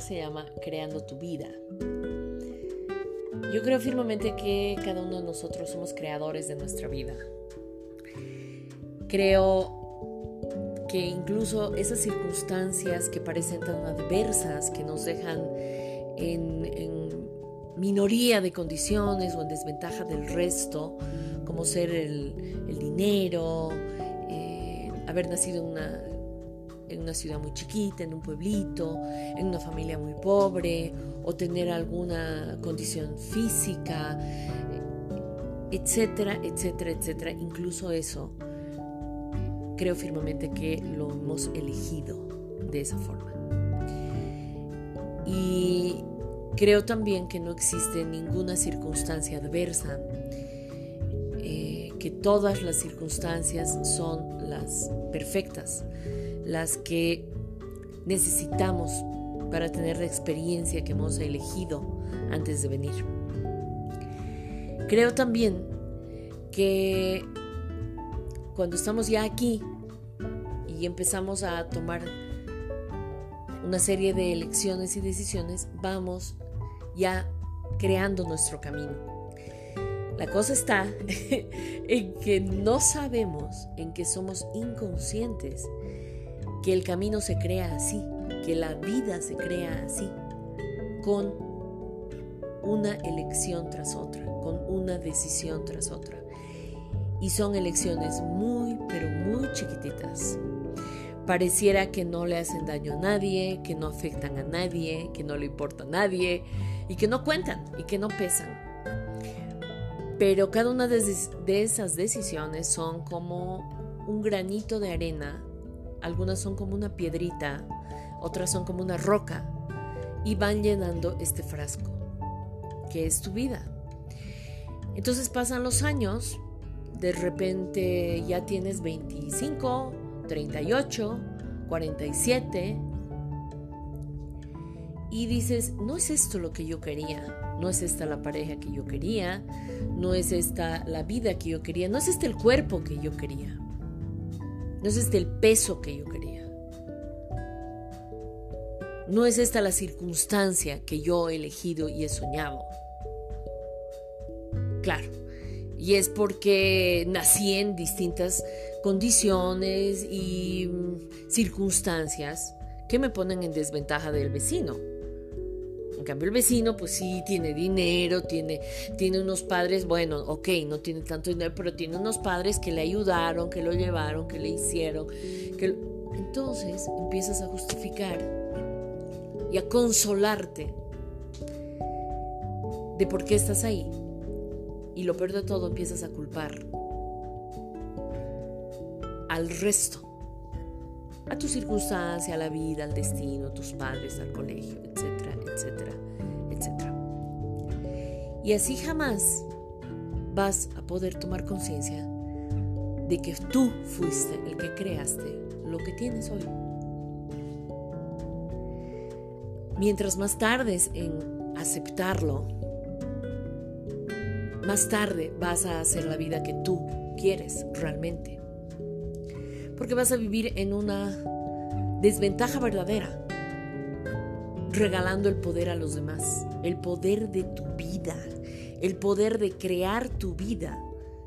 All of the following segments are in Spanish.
se llama Creando tu vida. Yo creo firmemente que cada uno de nosotros somos creadores de nuestra vida. Creo que incluso esas circunstancias que parecen tan adversas, que nos dejan en, minoría de condiciones o en desventaja del resto, como ser el, dinero, eh, haber nacido en una en una ciudad muy chiquita, en un pueblito, en una familia muy pobre, o tener alguna condición física, etcétera, etcétera, etcétera. Incluso eso, creo firmemente que lo hemos elegido de esa forma. Y creo también que no existe ninguna circunstancia adversa, eh, que todas las circunstancias son las perfectas las que necesitamos para tener la experiencia que hemos elegido antes de venir. Creo también que cuando estamos ya aquí y empezamos a tomar una serie de elecciones y decisiones, vamos ya creando nuestro camino. La cosa está en que no sabemos, en que somos inconscientes que el camino se crea así, que la vida se crea así, con una elección tras otra, con una decisión tras otra. Y son elecciones muy, pero muy chiquititas. Pareciera que no le hacen daño a nadie, que no afectan a nadie, que no le importa a nadie y que no cuentan y que no pesan. Pero cada una de esas decisiones son como un granito de arena algunas son como una piedrita, otras son como una roca, y van llenando este frasco, que es tu vida. Entonces pasan los años, de repente ya tienes 25, 38, 47, y dices, no es esto lo que yo quería, no es esta la pareja que yo quería, no es esta la vida que yo quería, no es este el cuerpo que yo quería. No es este el peso que yo quería. No es esta la circunstancia que yo he elegido y he soñado. Claro, y es porque nací en distintas condiciones y mm, circunstancias que me ponen en desventaja del vecino cambio el vecino pues sí tiene dinero, tiene, tiene unos padres, bueno, ok, no tiene tanto dinero, pero tiene unos padres que le ayudaron, que lo llevaron, que le hicieron. Que... Entonces empiezas a justificar y a consolarte de por qué estás ahí. Y lo peor de todo, empiezas a culpar al resto, a tu circunstancia, a la vida, al destino, a tus padres, al colegio, etcétera, etcétera, etcétera. Y así jamás vas a poder tomar conciencia de que tú fuiste el que creaste lo que tienes hoy. Mientras más tardes en aceptarlo, más tarde vas a hacer la vida que tú quieres realmente. Porque vas a vivir en una desventaja verdadera regalando el poder a los demás, el poder de tu vida, el poder de crear tu vida.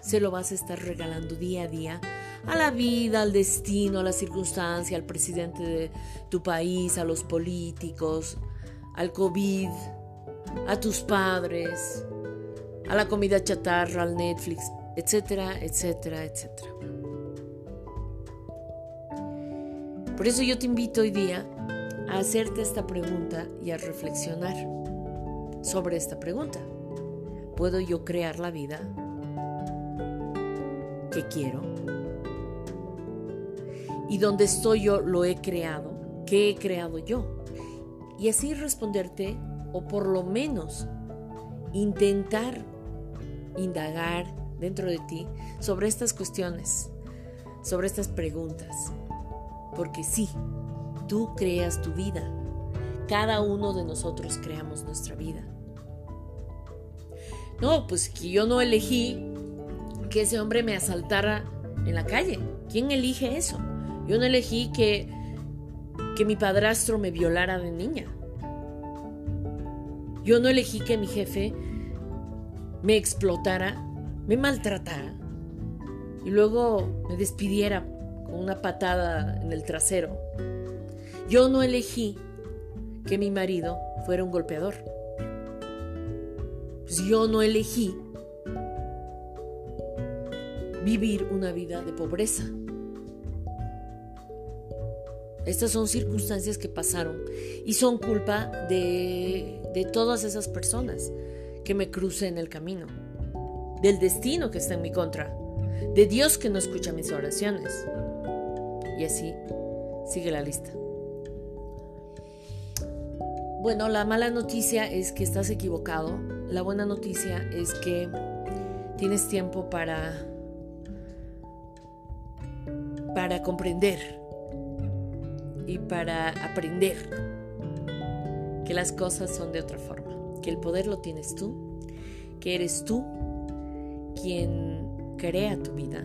Se lo vas a estar regalando día a día a la vida, al destino, a la circunstancia, al presidente de tu país, a los políticos, al COVID, a tus padres, a la comida chatarra, al Netflix, etcétera, etcétera, etcétera. Por eso yo te invito hoy día a hacerte esta pregunta y a reflexionar sobre esta pregunta. ¿Puedo yo crear la vida que quiero? ¿Y dónde estoy yo lo he creado? ¿Qué he creado yo? Y así responderte o por lo menos intentar indagar dentro de ti sobre estas cuestiones, sobre estas preguntas. Porque sí, Tú creas tu vida. Cada uno de nosotros creamos nuestra vida. No, pues que yo no elegí que ese hombre me asaltara en la calle. ¿Quién elige eso? Yo no elegí que que mi padrastro me violara de niña. Yo no elegí que mi jefe me explotara, me maltratara y luego me despidiera con una patada en el trasero. Yo no elegí que mi marido fuera un golpeador. Pues yo no elegí vivir una vida de pobreza. Estas son circunstancias que pasaron y son culpa de, de todas esas personas que me crucé en el camino, del destino que está en mi contra, de Dios que no escucha mis oraciones. Y así sigue la lista. Bueno, la mala noticia es que estás equivocado. La buena noticia es que tienes tiempo para para comprender y para aprender que las cosas son de otra forma, que el poder lo tienes tú, que eres tú quien crea tu vida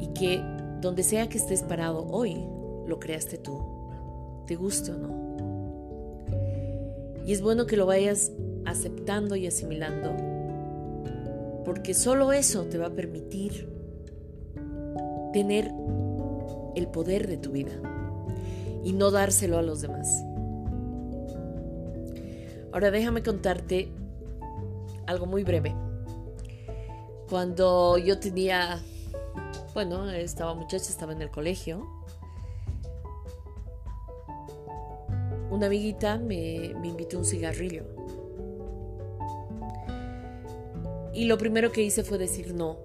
y que donde sea que estés parado hoy, lo creaste tú, te guste o no. Y es bueno que lo vayas aceptando y asimilando, porque solo eso te va a permitir tener el poder de tu vida y no dárselo a los demás. Ahora déjame contarte algo muy breve. Cuando yo tenía, bueno, estaba muchacha, estaba en el colegio, una amiguita me, me invitó un cigarrillo. Y lo primero que hice fue decir no,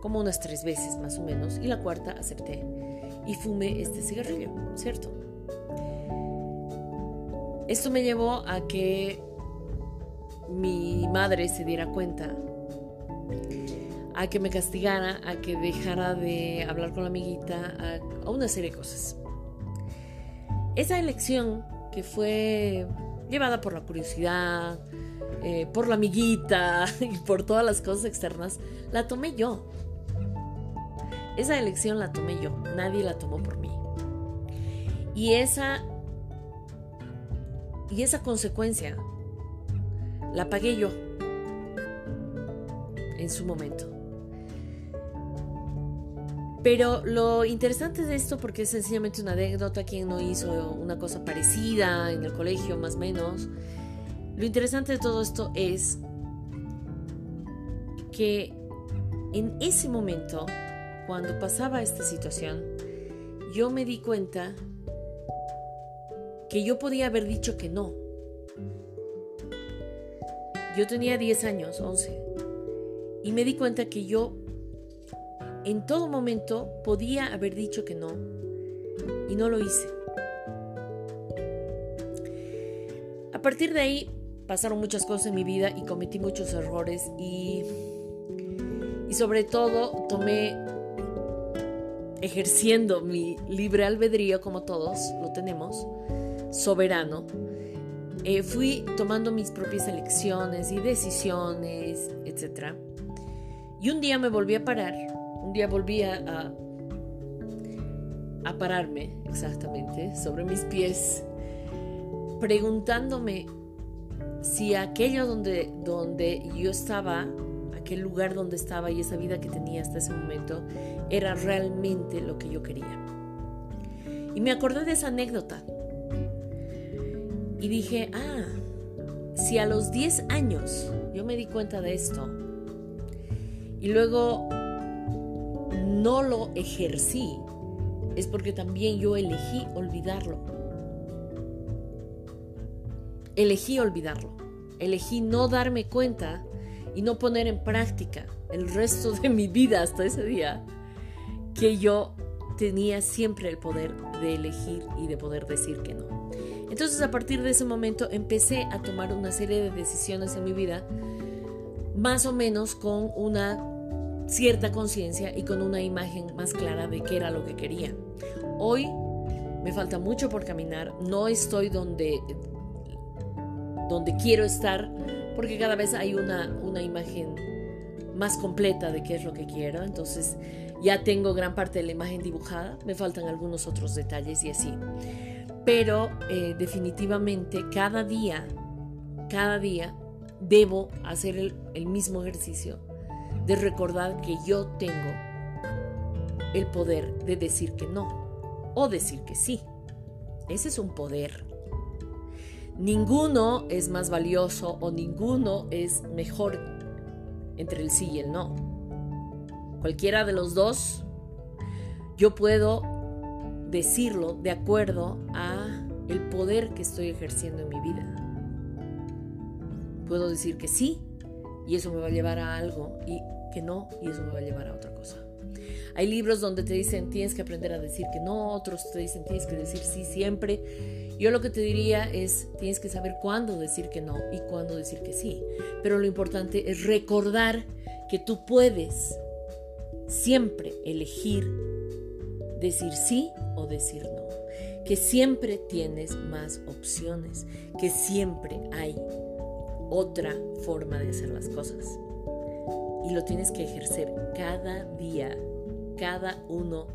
como unas tres veces más o menos, y la cuarta acepté y fumé este cigarrillo, ¿cierto? Esto me llevó a que mi madre se diera cuenta, a que me castigara, a que dejara de hablar con la amiguita, a, una serie de cosas. Esa elección que fue llevada por la curiosidad, eh, por la amiguita y por todas las cosas externas, la tomé yo. Esa elección la tomé yo, nadie la tomó por mí. Y esa y esa consecuencia la pagué yo en su momento. Pero lo interesante de esto, porque es sencillamente una anécdota, quien no hizo una cosa parecida en el colegio, más o menos, lo interesante de todo esto es que en ese momento cuando pasaba esta situación, yo me di cuenta que yo podía haber dicho que no. Yo tenía 10 años, 11, y me di cuenta que yo en todo momento podía haber dicho que no, y no lo hice. A partir de ahí pasaron muchas cosas en mi vida y cometí muchos errores y, y sobre todo tomé ejerciendo mi libre albedrío, como todos lo tenemos, soberano, eh, fui tomando mis propias elecciones y decisiones, etc. Y un día me volví a parar, un día volví a, pararme exactamente sobre mis pies, preguntándome si aquello donde, donde yo estaba aquel lugar donde estaba y esa vida que tenía hasta ese momento era realmente lo que yo quería. Y me acordé de esa anécdota. Y dije, ah, si a los 10 años yo me di cuenta de esto y luego no lo ejercí, es porque también yo elegí olvidarlo. Elegí olvidarlo. Elegí no darme cuenta y no poner en práctica el resto de mi vida hasta ese día que yo tenía siempre el poder de elegir y de poder decir que no. Entonces a partir de ese momento empecé a tomar una serie de decisiones en mi vida más o menos con una cierta conciencia y con una imagen más clara de qué era lo que quería. Hoy me falta mucho por caminar, no estoy donde donde quiero estar, porque cada vez hay una, una imagen más completa de qué es lo que quiero. Entonces Ya tengo gran parte de la imagen dibujada, me faltan algunos otros detalles y así. Pero eh, definitivamente cada día, cada día debo hacer el, el mismo ejercicio de recordar que yo tengo el poder de decir que no o decir que sí. Ese es un poder. Ninguno es más valioso o ninguno es mejor entre el sí y el no. Cualquiera de los dos, yo puedo decirlo de acuerdo a el poder que estoy ejerciendo en mi vida. Puedo decir que sí y eso me va a llevar a algo y que no y eso me va a llevar a otra cosa. Hay libros donde te dicen tienes que aprender a decir que no, otros te dicen tienes que decir sí siempre yo lo que te diría es, tienes que saber cuándo decir que no y cuándo decir que sí. Pero lo importante es recordar que tú puedes siempre elegir decir sí o decir no. Que siempre tienes más opciones, que siempre hay otra forma de hacer las cosas. Y lo tienes que ejercer cada día, cada uno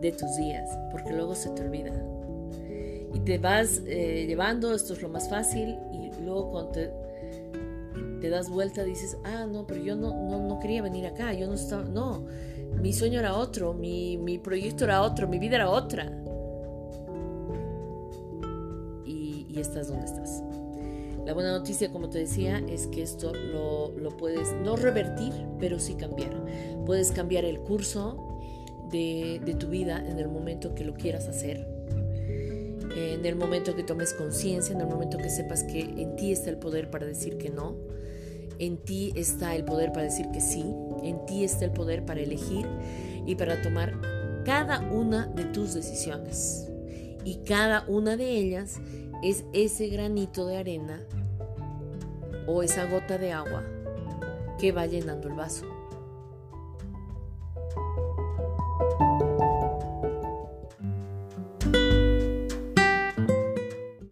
de tus días, porque luego se te olvida y te vas eh, llevando, esto es lo más fácil y luego cuando te, das vuelta dices, ah, no, pero yo no, no, quería venir acá, yo no estaba, no, mi sueño era otro, mi, mi proyecto era otro, mi vida era otra. Y, y estás donde estás. La buena noticia, como te decía, es que esto lo, puedes no revertir, pero sí cambiar. Puedes cambiar el curso de, de tu vida en el momento que lo quieras hacer en el momento que tomes conciencia, en el momento que sepas que en ti está el poder para decir que no, en ti está el poder para decir que sí, en ti está el poder para elegir y para tomar cada una de tus decisiones. Y cada una de ellas es ese granito de arena o esa gota de agua que va llenando el vaso.